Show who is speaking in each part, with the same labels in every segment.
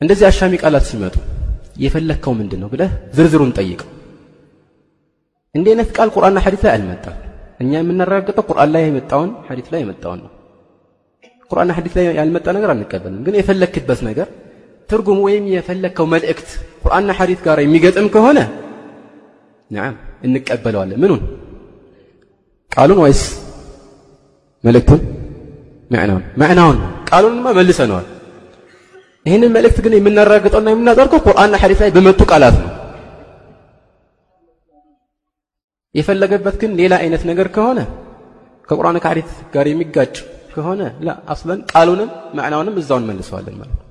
Speaker 1: እንደዚህ አሻሚ ቃላት ሲመጡ የፈለግከው ምንድን ነው ብለህ ዝርዝሩን ጠይቀው። እንዲህ አይነት ቃል ቁርአንና ሐዲት ላይ አልመጣም። እኛ የምናረጋግጠው ቁርአን ላይ የመጣውን ሐዲት ላይ የመጣውን ነው። ቁርአንና ሐዲት ላይ ያልመጣ ነገር አንቀበልም። ግን የፈለክበት ነገር ትርጉም ወይም የፈለግከው መልእክት ቁርአንና ሐዲት ጋር የሚገጥም ከሆነ ነዓም እንቀበለዋለን። ምኑን ቃሉን ወይስ መልእክቱን? መዕናውን መዕናውን ቃሉንማ መልሰነዋል። ይህንን መልእክት ግን የምናረጋግጠውና የምናጸድቀው ቁርአንና ሐዲስ ላይ በመጡ ቃላት ነው። የፈለገበት ግን ሌላ አይነት ነገር ከሆነ ከቁርአን ከሐዲስ ጋር የሚጋጭ ከሆነ ላ አስለን ቃሉንም መዕናውንም እዛው እንመልሰዋለን ማለት ነው።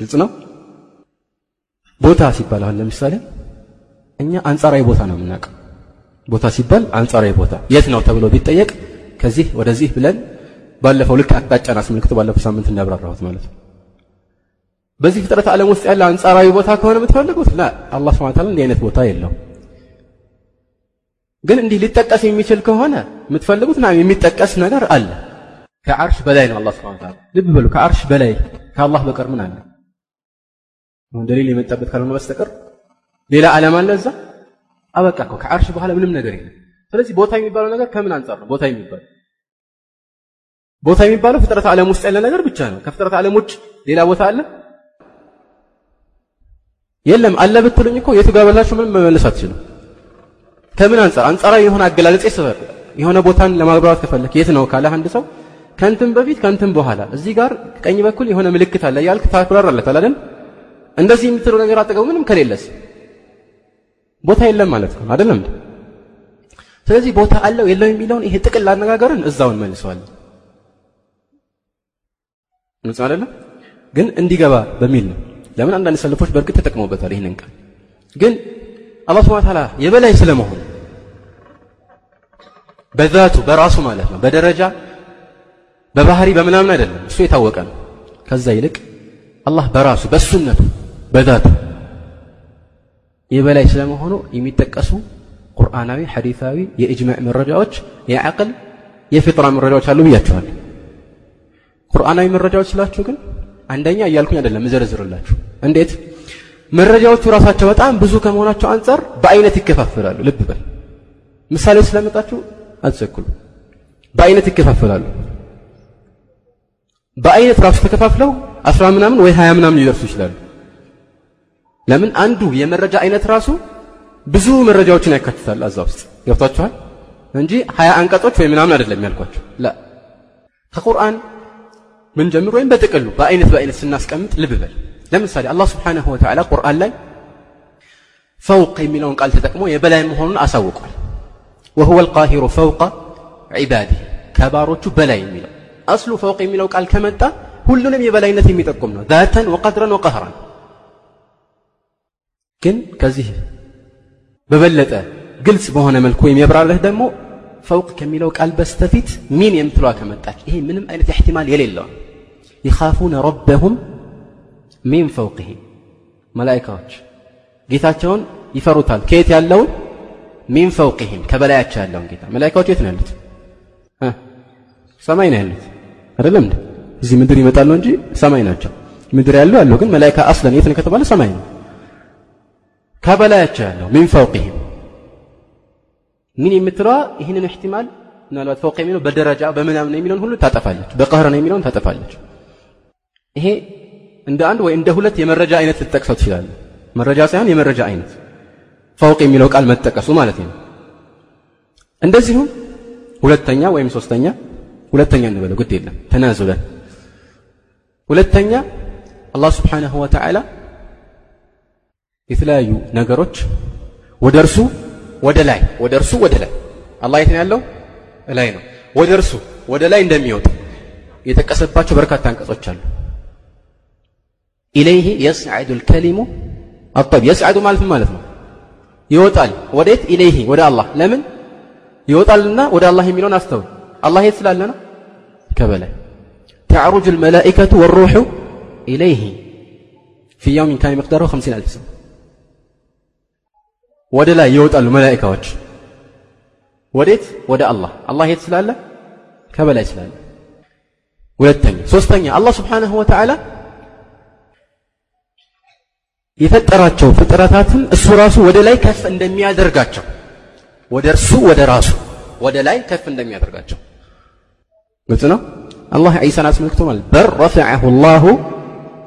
Speaker 1: ግልጽ ነው። ቦታ ሲባል አሁን ለምሳሌ እኛ አንጻራዊ ቦታ ነው የምናውቀው። ቦታ ሲባል አንጻራዊ ቦታ የት ነው ተብሎ ቢጠየቅ ከዚህ ወደዚህ ብለን ባለፈው ልክ አቅጣጫን አስመልክቶ ባለፈው ሳምንት እንዳብራራሁት ማለት ነው። በዚህ ፍጥረት ዓለም ውስጥ ያለ አንጻራዊ ቦታ ከሆነ የምትፈልጉት ላ አላህ ሱብሓነሁ ወተዓላ እንዲህ አይነት ቦታ የለው። ግን እንዲህ ሊጠቀስ የሚችል ከሆነ የምትፈልጉት ና የሚጠቀስ ነገር አለ። ከዓርሽ በላይ ነው አላህ ሱብሓነሁ ወተዓላ። ልብ በሉ፣ ከዓርሽ በላይ ከአላህ በቀር ምን አለ? አሁን ደሊል የመጣበት ካልሆነ በስተቀር ሌላ ዓለም አለ እዛ? አበቃ እኮ ከዓርሽ በኋላ ምንም ነገር የለም። ስለዚህ ቦታ የሚባለው ነገር ከምን አንጻር ነው ቦታ የሚባለው? ቦታ የሚባለው ፍጥረት ዓለም ውስጥ ያለ ነገር ብቻ ነው። ከፍጥረት ዓለም ውጭ ሌላ ቦታ አለ? የለም። አለ ብትሉኝ እኮ የቱ ጋር በላችሁ ምንም መመለስ አትችሉም። ከምን አንጻር አንጻራዊ የሆነ አገላለጽ ይሰበር የሆነ ቦታን ለማብራራት ከፈለክ የት ነው ካለ አንድ ሰው ከንትን በፊት ከንትን በኋላ እዚህ ጋር ቀኝ በኩል የሆነ ምልክት አለ ያልክ ታብራራለታል አይደል? እንደዚህ የምትለው ነገር አጠገቡ ምንም ከሌለስ ቦታ የለም ማለት ነው አይደለም? ስለዚህ ቦታ አለው የለው የሚለውን ይሄ ጥቅል አነጋገርን እዛውን መልሰዋል። ግልጽ አይደለም ግን እንዲገባ በሚል ነው። ለምን አንዳንድ ሰልፎች በእርግጥ ተጠቅመውበታል ይህንን ቃል ግን አላህ ሱብሓነሁ ወተዓላ የበላይ ስለመሆኑ በዛቱ በራሱ ማለት ነው በደረጃ በባህሪ በምናምን አይደለም እሱ የታወቀ ነው። ከዛ ይልቅ አላህ በራሱ በሱነቱ በዛቱ የበላይ ስለመሆኑ የሚጠቀሱ ቁርአናዊ፣ ሐዲሳዊ፣ የእጅማዕ መረጃዎች፣ የዐቅል፣ የፊጥራ መረጃዎች አሉ ብያቸዋል። ቁርአናዊ መረጃዎች ስላችሁ ግን አንደኛ እያልኩኝ አይደለም እዘረዝርላችሁ። እንዴት መረጃዎቹ ራሳቸው በጣም ብዙ ከመሆናቸው አንጻር በአይነት ይከፋፈላሉ። ልብ በል ምሳሌ ስለመጣችሁ አትቸኩሉ። በአይነት ይከፋፈላሉ። በአይነት ራሱ ተከፋፍለው አስራ ምናምን ወይ ሀያ ምናምን ሊደርሱ ይችላሉ። ለምን አንዱ የመረጃ አይነት ራሱ ብዙ መረጃዎችን ያካትታል። እዛ ውስጥ ገብቷችኋል እንጂ ሀያ አንቀጾች ወይ ምናምን አይደለም ያልኳቸው። ላ ከቁርአን ምን ጀምር ወይም በጥቅሉ በአይነት በአይነት ስናስቀምጥ ልብ በል ለምሳሌ አላህ ስብሓነሁ ወተዓላ ቁርአን ላይ ፈውቅ የሚለውን ቃል ተጠቅሞ የበላይ መሆኑን አሳውቋል። ወሁወ አልቃሂሩ ፈውቀ ዒባዲህ ከባሮቹ በላይ የሚለው አስሉ ፈውቅ የሚለው ቃል ከመጣ ሁሉንም የበላይነት የሚጠቁም ነው። ዛተን ወቀድረን ወቀህራን። ግን ከዚህ በበለጠ ግልጽ በሆነ መልኩ የሚያብራራህ ደግሞ ፈውቅ ከሚለው ቃል በስተፊት ሚን የምትለዋ ከመጣች ይሄ ምንም አይነት ኢሕቲማል የሌለው ይኻፉነ ረበሁም ሚን ፈውቅህም መላኢካዎች ጌታቸውን ይፈሩታል። ከየት ያለውን ሚን ፈውቅህም ከበላያቸው ያለውን ጌታ። መላኢካዎች የት ነው ያሉት? ሰማይ ነው ያሉት አይደለም እንዴ? እዚህ ምድር ይመጣሉ እንጂ ሰማይ ናቸው። ምድር ያለው ያለው ግን መላኢካ አስለን የት ነው ከተባለ ሰማይ ነው። ከበላያቸው ያለው ሚን ፈውቅህም ምን የምትለዋ ይህንን ኢሕቲማል ምናልባት ፈውቅ የሚለው በደረጃ በምናምን የሚለውን ሁሉ ታጠፋለች። በቀህር የሚለውን ታጠፋለች። ይሄ እንደ አንድ ወይ እንደ ሁለት የመረጃ አይነት ልትጠቅሰው ትችላለህ። መረጃ ሳይሆን የመረጃ አይነት ፈውቅ የሚለው ቃል መጠቀሱ ማለት ነው። እንደዚሁም ሁለተኛ ወይም ሶስተኛ ሁለተኛ እንበለው ግድ የለም ተናዙለን ሁለተኛ አላህ ስብሓነሁ ወተዓላ የተለያዩ ነገሮች ወደ እርሱ ወደ ላይ ወደ እርሱ ወደ ላይ አላህ የት ነው ያለው? ላይ ነው። ወደ እርሱ ወደ ላይ እንደሚወጣ የጠቀሰባቸው በርካታ አንቀጾች አሉ። ኢለይህ የስዓዱ ልከሊሙ አጠይብ የስዓዱ ማለት ማለት ነው ይወጣል። ወዴት? ኢለይህ ወደ አላህ። ለምን ይወጣልና ወደ አላህ የሚለውን አስተውል። አላህ የት ስላለ ነው? ከበላይ ተዕሩጁ ልመላኢከቱ ወሩሑ ኢለይህ ፊ የውሚን ካነ ሚቅዳሩ ኸምሲን አልፍ ሰና ወደ ላይ ይወጣሉ መላኢካዎች። ወዴት? ወደ አላህ። አላህ የት ስላለ? ከበላይ ስላለ። ሁለተኛ ሶስተኛ አላህ ስብሓነሁ ወተዓላ የፈጠራቸው ፍጥረታትን እሱ ራሱ ወደ ላይ ከፍ እንደሚያደርጋቸው ወደ እርሱ ወደ ራሱ ወደ ላይ ከፍ እንደሚያደርጋቸው ግልጽ ነው አላህ ዒሳን አስመልክቶ ማለት በር ረፈዐሁ ላሁ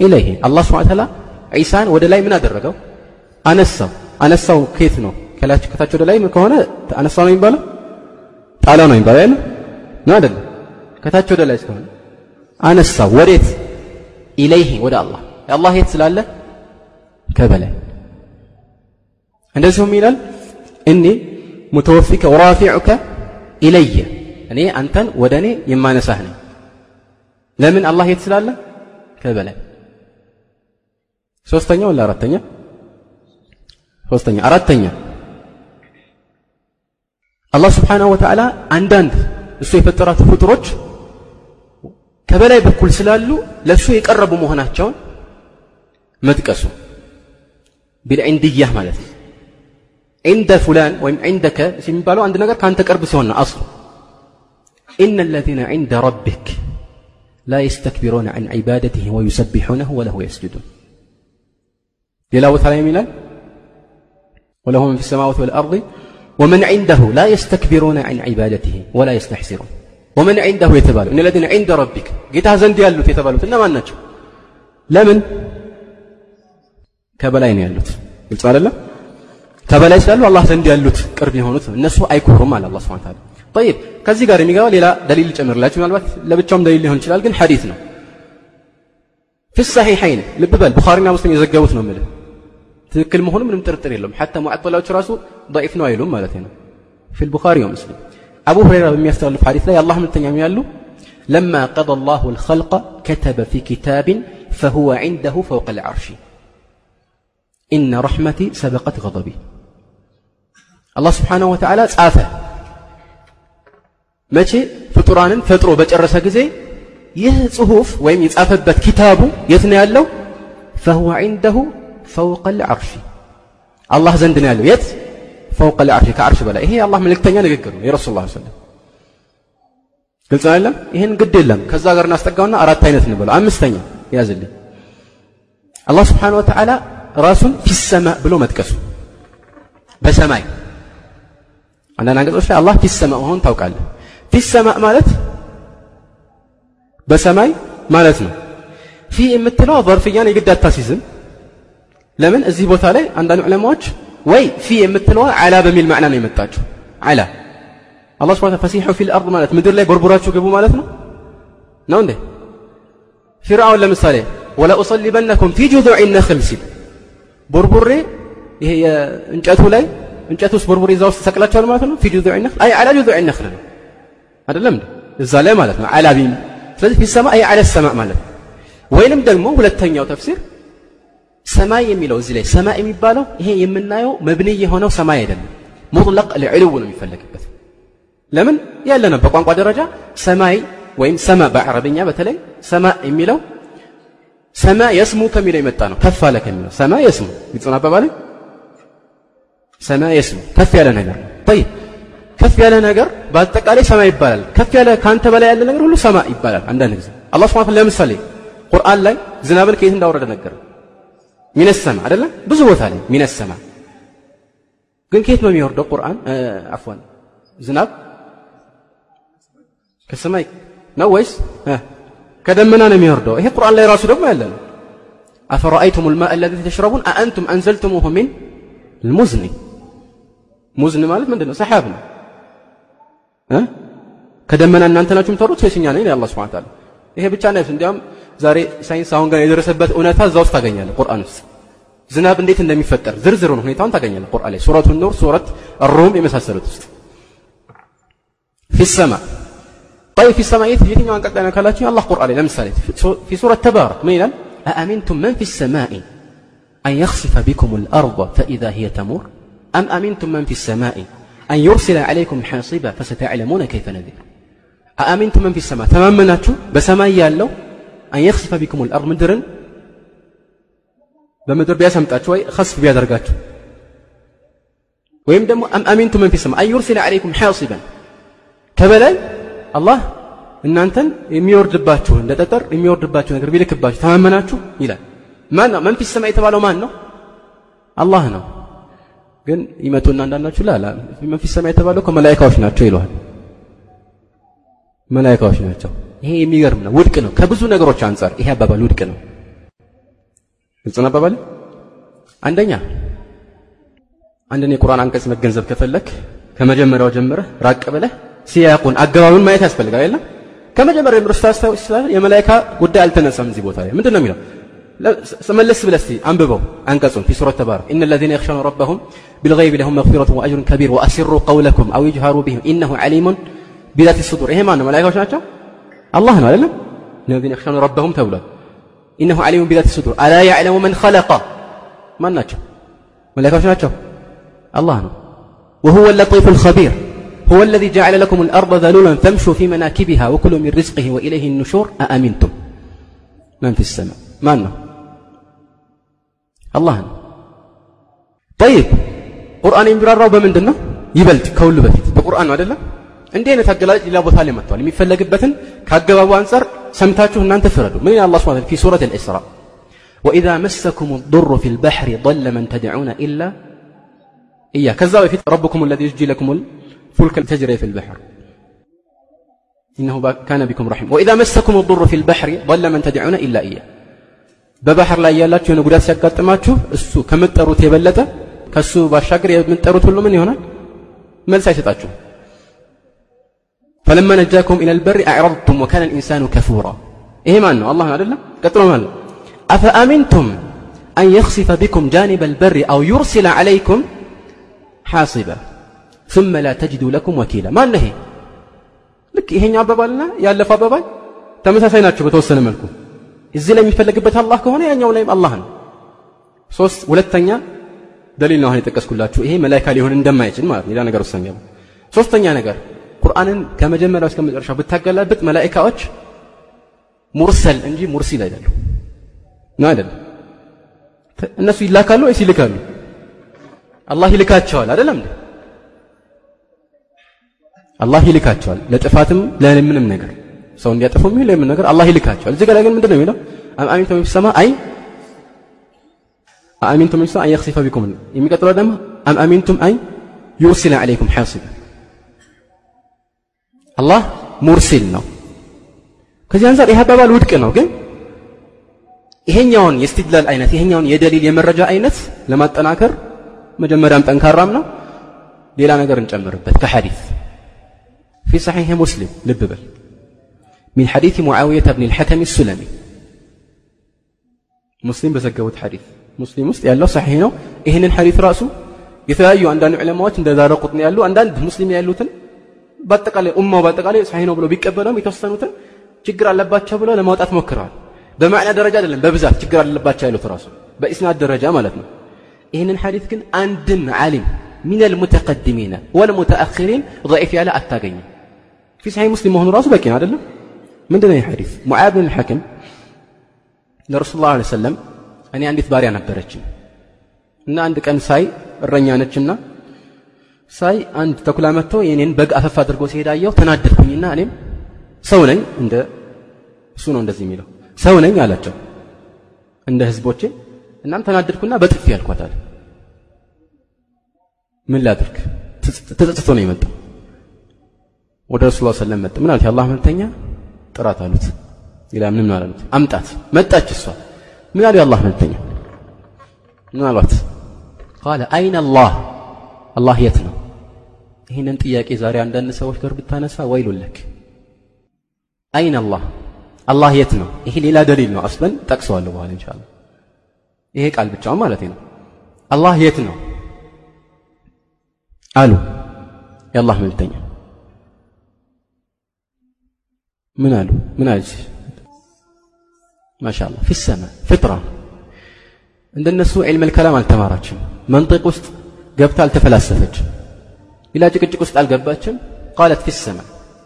Speaker 1: ኢለይህ አላህ ስብሐ ተዓላ ዒሳን ወደ ላይ ምን አደረገው አነሳው አነሳው ከየት ነው? ከታች ወደ ላይ ከሆነ አነሳው ነው የሚባለው? ጣላው ነው የሚባለው አይደል? ነው አይደል? ከታች ወደ ላይ ስለሆነ አነሳው። ወዴት? ኢለይህ ወደ አላህ። የአላህ የት ስላለ? ከበላይ። እንደዚሁም ይላል። እኒ ሙተወፊከ ወራፊዑከ ኢለየ እኔ አንተን ወደ እኔ የማነሳህ ነኝ። ለምን? አላህ የት ስላለ? ከበላይ። ሶስተኛ ወላ አራተኛ ሶስተኛ አራተኛ አላህ ስብሓንሁ ወተዓላ አንዳንድ እሱ የፈጠራቸው ፍጡሮች ከበላይ በኩል ስላሉ ለእሱ የቀረቡ መሆናቸውን መጥቀሱ ቢልዕንድያህ ማለት ነው عند فلان ወይም عندك የሚባለው አንድ ነገር ካንተ ቅርብ ሲሆን ነው አስሉ إن الذين عند ربك لا يستكبرون عن عبادته ويسبحونه وله يسجدون ሌላ ቦታ ላይ ይላል وله من في السماوات والأرض ومن عنده لا يستكبرون عن عبادته ولا يستحسرون ومن عنده يتبالوا إن الذين عند ربك ጌታ ዘንድ ያሉት የተባሉት እነማን ናቸው ለምን ከበላይ ነው ያሉት ግልጽ አይደለም ከበላይ ስላሉ አላህ ዘንድ ያሉት ቅርብ የሆኑት እነሱ አይኮሩም አለ አላህ Subhanahu Ta'ala طيب ከዚህ ጋር የሚገባ ሌላ ደሊል ጨምርላችሁ ምናልባት ለብቻውም ደሊል ሊሆን ይችላል ግን ሐዲስ ነው في الصحيحين ልብ በል ቡኻሪና ሙስሊም የዘገቡት ነው የምልህ ትክክል መሆኑ ምንም ጥርጥር የለውም ሐታ ሙዓጠላዎች ራሱ ضعيف ነው አይሉም ማለት ነው في البخاري ومسلم አቡ ሁረይራ በሚያስተላልፍ ሐዲስ ላይ አላህ መልእክተኛም ያሉ لما قضى الله الخلق كتب في كتاب فهو عنده فوق العرش إن رحمتي سبقت غضبي الله سبحانه وتعالى ጻፈ መቼ ፍጡራንን ፈጥሮ በጨረሰ ጊዜ ይህ ጽሁፍ ወይም የጻፈበት ኪታቡ የት ነው ያለው فهو عنده فوق العرش. الله زندنا له. يت فوق العرش كعرش بلا هي الله ملك تنيا نقدر يا رسول الله صلى الله عليه وسلم قلت له إيهن قد يلم كذا غير ناس تقونا أراد نبلو نبلا عم يا زلي الله سبحانه وتعالى راس في السماء بلو متكس بسماي أنا نقول في الله في السماء وهون توقع له في السماء مالت بسماي مالتنا في امتلاء ظرفيان يعني قد التاسيزم ለምን እዚህ ቦታ ላይ አንዳንድ ዑለማዎች ወይ ፊ የምትለዋ አላ በሚል ማዕና ነው የመጣችው አላ አላህ ስብሐ ፈሲሑ ፊል አርድ ማለት ምድር ላይ ቦርቦራችሁ ግቡ ማለት ነው ነው እንዴ ፊርዓውን ለምሳሌ ወላ ኡሰሊበነኩም ፊ ጁዙዕ ነኽል ሲል ቦርቡሬ ይሄ የእንጨቱ ላይ እንጨት ውስጥ ቦርቡሬ እዛ ውስጥ ተሰቅላችኋል ማለት ነው ፊ ጁዙዕ ነኽል አይ አላ ጁዙዕ ነኽል ነው አይደለም እንዴ እዛ ላይ ማለት ነው አላ ቢም ስለዚህ ፊ ሰማ አይ አለ ሰማእ ማለት ነው ወይንም ደግሞ ሁለተኛው ተፍሲር ሰማይ የሚለው እዚህ ላይ ሰማይ የሚባለው ይሄ የምናየው መብንይ የሆነው ሰማይ አይደለም ሙጥለቅ ለዕልው ነው የሚፈለግበት ለምን ያለ ነው በቋንቋ ደረጃ ሰማይ ወይም ሰማ በአረብኛ በተለይ ሰማ የሚለው ሰማ የስሙ ከሚለው የመጣ ነው ከፍ አለ ከሚለው ሰማ የስሙ ግልጽ አባባል ሰማ የስሙ ከፍ ያለ ነገር ነው طيب ከፍ ያለ ነገር በአጠቃላይ ሰማይ ይባላል ከፍ ያለ ካንተ በላይ ያለ ነገር ሁሉ ሰማ ይባላል አንዳንድ ጊዜ አላህ Subhanahu ለምሳሌ ቁርአን ላይ ዝናብን ከየት እንዳወረደ ነገር ሚነ ሰማ አይደለም ብዙ ቦታ ላይ ሚነ ሰማ ግን ከየት ነው የሚወርደው ቁርአን አፍዋን ዝናብ ከሰማይ ነው ወይስ ከደመና ነው የሚወርደው ይሄ ቁርአን ላይ ራሱ ደግሞ ያለ ነው አፈራአይቱም ልማ አለዚ ተሽረቡን አአንቱም አንዘልቱሙሁ ሚን ልሙዝኒ ሙዝን ማለት ምንድን ነው ሰሓብ ነው ከደመና እናንተ ናችሁ የምትወሩት ወይስ እኛ ነን አላህ ስብሐ ተዓላ ይሄ ብቻ ነው እንዲያውም ዛሬ ሳይንስ አሁን ገና የደረሰበት እውነታ እዛ ውስጥ ታገኛለህ ቁርአን ውስጥ ዝናብ እንዴት እንደሚፈጠር ዝርዝሩን ሁኔታውን ታገኛለህ ቁርአን ላይ ሱረቱ ኑር ሱረት الروم የመሳሰሉት ውስጥ في السماء طيب في السماء የትኛው አንቀጽ ላይ ነው ካላችሁ አላህ ቁርአን ላይ ለምሳሌ في سورة تبارك ምን ይላል أأمنتم من في السماء أن يخسف بكم الأرض فإذا هي تمور أم أمنتم من في السماء أن يرسل عليكم حاصبا فستعلمون كيف نذير أأمنتم من في السماء ተማመናችሁ በሰማይ ያለው أن አንየክሲፈ ቢኩም ልአርድ ምድርን በምድር ቢያሰምጣችሁ ወይ ከስፍ ቢያደርጋችሁ ወይም ደግሞ አሚንቱ መን ፊሰማ አን ዩርሲለ ዓለይኩም ሓሲበን ከበላይ አላህ እናንተን የሚወርድባችሁ እንደ ጠጠር የሚወርድባችሁ ነገር ቢልክባችሁ ተማመናችሁ ይላል። ማን ነው መን ፊሰማ የተባለው ማን ነው? አላህ ነው። ግን ይመጡና አንዳንዳችሁ ላላ መን ፊሰማ የተባለው ከመላይካዎች ናቸው ይለዋል። መላይካዎች ናቸው ይሄ የሚገርም ነው፣ ውድቅ ነው። ከብዙ ነገሮች አንጻር ይሄ አባባል ውድቅ ነው። ግልጽ ነው አባባል። አንደኛ አንድን የቁርአን አንቀጽ መገንዘብ ከፈለክ ከመጀመሪያው ጀምረህ ራቅ ብለህ ሲያቁን አገባቡን ማየት ያስፈልጋል አይደለም? ከመጀመሪያው ጀምሮ ስታስታውስ የመላኢካ ጉዳይ አልተነሳም እዚህ ቦታ ላይ ምንድን ነው የሚለው? መለስ ብለህ እስቲ አንብበው አንቀጹን ፊ ሱረት ተባረክ ኢነ ለዚነ የኽሸውነ ረበሁም ቢልገይቢ ለሁም መግፊረቱን ወአጅሩን ከቢር ወአሲሩ ቀውለኩም አው ይጅሃሩ ቢሂም ኢነሁ ዓሊሙን ቢዛቲ ሱዱር። ይሄ ማን ነው? መላኢካዎች ናቸው? አላህ ነው አይደለም? ለዚነ የኽሸውነ ረበሁም ተብሏል። ኢነሁ ዓሊሙን ቢዛቲ ሱዱር አላ ያዕለሙ መን ኸለቀ ማን ናቸው? መላኢካዎች ናቸው? አላህ ነው። وهو اللطيف الخبير هو الذي جعل لكم الأرض ذلولا فامشوا في مناكبها وكلوا من رزقه وإليه النشور أأمنتم من في السماء من ነው አላህ ነው طيب ቁርአን የሚብራራው በምንድን ነው ይበልጥ ከሁሉ በፊት በቁርአን ነው አይደለም እንዲህ አይነት አገላለጭ ሌላ ቦታ ላይ መጥቷል። የሚፈለግበትን ከአገባቡ አንጻር ሰምታችሁ እናንተ ፍረዱ። ምን ይላል አላህ ሱብሓነሁ ፊ ሱረት አልኢስራ ወኢዛ መሰኩም ዱሩ ፊ ልባሕሪ ضለ መን ተድዑነ ኢላ እያ ከዛ በፊት ረብኩም ለዚ ዩጅ ለኩም ልፉልክ ተጅሬ ፊ ልባሕር ኢነሁ ካነ ቢኩም ረሒም ወኢዛ መሰኩም ዱሩ ፊ ልባሕሪ ضለ መን ተድዑነ ኢላ እያ በባህር ላይ ያላችሁ የሆነ ጉዳት ሲያጋጥማችሁ እሱ ከምትጠሩት የበለጠ ከእሱ ባሻገር የምትጠሩት ሁሉ ምን ይሆናል መልስ አይሰጣችሁም فلما نجاكم إلى البر أعرضتم وكان الإنسان كفورا إيه ما أنه الله أدلنا قتلوا مال أفأمنتم أن يخسف بكم جانب البر أو يرسل عليكم حاصبا ثم لا تجدوا لكم وكيلا ما نهي ልክ ይሄኛው አባባልና ያለፈው አባባል ተመሳሳይ ናቸው በተወሰነ መልኩ እዚህ ላይ የሚፈለግበት አላህ ከሆነ ያኛው ላይም አላህ ነው ሶስት ሁለተኛ ደሊል ነው አሁን የጠቀስኩላችሁ ይሄ መላይካ ሊሆን እንደማይችል ማለት ሌላ ነገር ውስጥ የሚያው ሶስተኛ ነገር ቁርአንን ከመጀመሪያው እስከ መጨረሻው ብታገላብጥ መላኢካዎች ሙርሰል እንጂ ሙርሲል አይደሉም። ነው አይደለም እነሱ ይላካሉ ወይስ ይልካሉ? አላህ ይልካቸዋል። አይደለም እንዴ? አላህ ይልካቸዋል። ለጥፋትም ለምንም ነገር ሰው እንዲያጠፉ የሚል ለምን ነገር? አላህ ይልካቸዋል። እዚህ ጋር ግን ምንድን ነው የሚለው አሚንቱም ፊሰማ አይ አሚንቱም ፊሰማ አን የኽሲፈ ቢኩም የሚቀጥለው ደግሞ አሚንቱም አን ዩርሲለ ዐለይኩም ሐሲባ አላህ ሙርሲል ነው ከዚህ አንጻር ይህ አባባል ውድቅ ነው ግን ይሄኛውን የስትድላል አይነት ይሄኛውን የደሊል የመረጃ አይነት ለማጠናከር መጀመሪያም ጠንካራም ነው ሌላ ነገር እንጨምርበት ከሐዲስ في صحيح مسلم لب بل من حديث معاوية بن الحكم السلمي مسلم بزقوت حديث مسلم ውስጥ ያለው صحيح ነው ይህንን ሐዲስ ራሱ የተለያዩ አንዳንድ ዑለማዎች እንደ ዛሬ ቁጥን ያሉ አንዳንድ ሙስሊም ያሉትን በአጠቃላይ ኡማው በአጠቃላይ صحيح ነው ብለው ቢቀበለውም የተወሰኑትን ችግር አለባቸው ብለው ለማውጣት ሞክረዋል በማዕና ደረጃ አይደለም በብዛት ችግር አለባቸው ያሉት ራሱ በኢስናድ ደረጃ ማለት ነው ይህንን ሐዲስ ግን አንድም ዓሊም من المتقدمين والمتأخرين ضعيف ያለ አታገኝም في صحيح مسلم መሆኑ ራሱ በቂ ነው አይደለም ምንድነው ይህ ሐዲስ ሙዓዝ ብን الحكم ለረሱል ላ ሰለም እኔ አንዲት ባሪያ ነበረችኝ እና አንድ ቀን ሳይ እረኛ ነችና ሳይ አንድ ተኩላ መጥቶ የኔን በግ አፈፍ አድርጎ ሲሄድ አየሁ። ተናደድኩኝና እኔም ሰው ነኝ እንደ እሱ ነው እንደዚህ የሚለው። ሰው ነኝ አላቸው እንደ ህዝቦቼ። እናም ተናደድኩና በጥፊ ያልኳታል ምን ላድርግ? ተጸጽቶ ነው የመጣው። ወደ ረሱል ሰለም መጣ። ምን የአላህ መልክተኛ ጥራት አሉት። ሌላ ምንም አላሉት። አምጣት። መጣች እሷ። ምን አሉ የአላህ መልክተኛ ምን አሏት? ቃለ አይነ አላህ። አላህ የት ነው ይህንን ጥያቄ ዛሬ አንዳንድ ሰዎች ጋር ብታነሳ ወይሉለክ አይነ አላህ አላህ የት ነው ይሄ ሌላ ደሊል ነው አስለን ጠቅሰዋለሁ በኋላ ኢንሻአላህ ይሄ ቃል ብቻውን ማለት ነው አላህ የት ነው አሉ የአላህ መልክተኛ ምን አሉ ምን አለች ማሻአላህ ፊ ሰማ ፍጥራ እንደነሱ ዒልም ልከላም አልተማራችም መንጢቅ ውስጥ ገብታ አልተፈላሰፈችም ሌላ ጭቅጭቅ ውስጥ አልገባችም። ቃለት ፊ ሰማ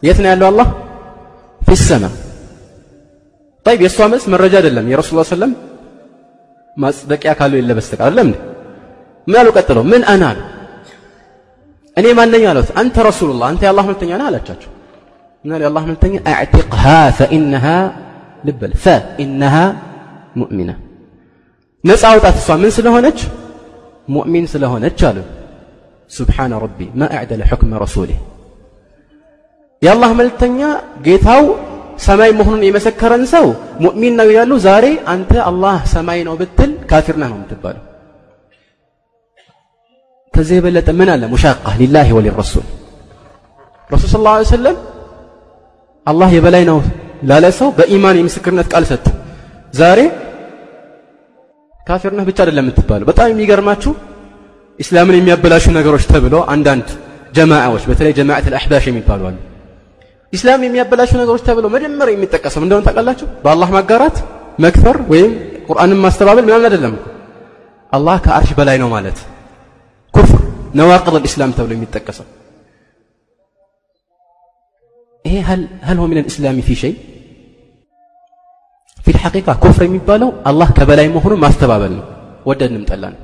Speaker 1: የት ነው ያለው አላህ ፊ ሰማ ጠይብ የእሷ መልስ መረጃ አይደለም የረሱል ሰለም ማጽደቂያ ካሉ የለበስተቀር አይደለም እንዴ ምን አሉ ቀጥለው ምን አና አሉ እኔ ማነኝ አለት አንተ ረሱሉላ አንተ የአላህ መልተኛ ነህ አላቻቸው እና የአላህ መልተኛ አዕቲቅሃ ፈኢነሃ ልበል ፈኢነሃ ሙእሚና ነፃ አውጣት እሷ ምን ስለሆነች ሙእሚን ስለሆነች አሉ ሱብሓነ ረቢ ማ አዕደለ ሑክመ ረሱሊህ የአላህ መልእክተኛ ጌታው ሰማይ መሆኑን የመሰከረን ሰው ሙእሚን ነው ይላሉ። ዛሬ አንተ አላህ ሰማይ ነው ብትል ካፊር ነው የምትባለው። ከዚህ የበለጠ ምን አለ? ሙሻቃ ሊላሂ ወሊረሱል ረሱል ሰለላሁ ዐለይሂ ወሰለም አላህ የበላይ ነው ላለ ሰው በኢማን የምስክርነት ቃል ሰጡ። ዛሬ ካፊር ብቻ አይደለም የምትባለው። በጣም የሚገርማችሁ ኢስላምን የሚያበላሹ ነገሮች ተብሎ አንዳንድ ጀማዓዎች በተለይ ጀማዓት አልአሕባሽ የሚባሉ አሉ። ኢስላም የሚያበላሹ ነገሮች ተብሎ መጀመሪያ የሚጠቀሰው እንደሆነ ታውቃላችሁ? በአላህ ማጋራት፣ መክፈር ወይም ቁርአንን ማስተባበል ምናምን አይደለም። አላህ ከአርሽ በላይ ነው ማለት ኩፍር ነዋቅድ አልኢስላም ተብሎ የሚጠቀሰው ይሄ ሀል ሆ ሚን አልኢስላሚ ፊ ሸይ ፊል ሐቂቃ ኩፍር የሚባለው አላህ ከበላይ መሆኑን ማስተባበል ነው። ወደድንም ጠላን።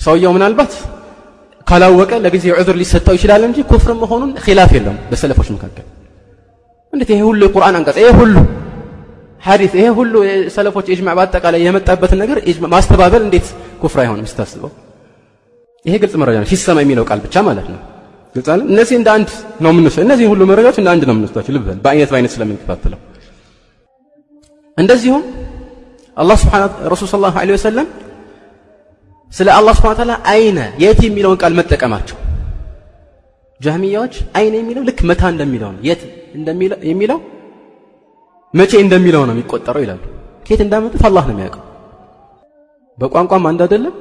Speaker 1: ሰውየው ምናልባት ካላወቀ ለጊዜው ዑذር ሊሰጠው ይችላል እንጂ ኩፍር መሆኑን ኺላፍ የለውም በሰለፎች መካከል። እንዴት ይሄ ሁሉ የቁርአን አንቀጽ ይሄ ሁሉ ሐዲስ ይሄ ሁሉ የሰለፎች ኢጅማዕ በአጠቃላይ የመጣበትን ነገር ማስተባበል እንዴት ኩፍር አይሆንም ስታስበው? ይሄ ግልጽ መረጃ ነው። ሲሰማ የሚለው ቃል ብቻ ማለት ነው። ግልጽ አለ። እነዚህ እንደ አንድ ነው የምንወስደው። እነዚህ ሁሉ መረጃዎች እንደ አንድ ነው የምንወስዳቸው። ልብ በል በአይነት በአይነት ስለምንከፋፍለው እንደዚሁም አላህ ስብሐነ ረሱል ሰለላሁ ዐለይሂ ወሰለም ስለ አላህ ስብሐነ ወተዓላ አይነ የት የሚለውን ቃል መጠቀማቸው ጃህሚያዎች አይነ የሚለው ልክ መታ እንደሚለው ነው። የት የሚለው መቼ እንደሚለው ነው የሚቆጠረው ይላሉ። ከየት እንዳመጡት አላህ ነው የሚያውቀው። በቋንቋም አንድ አይደለም።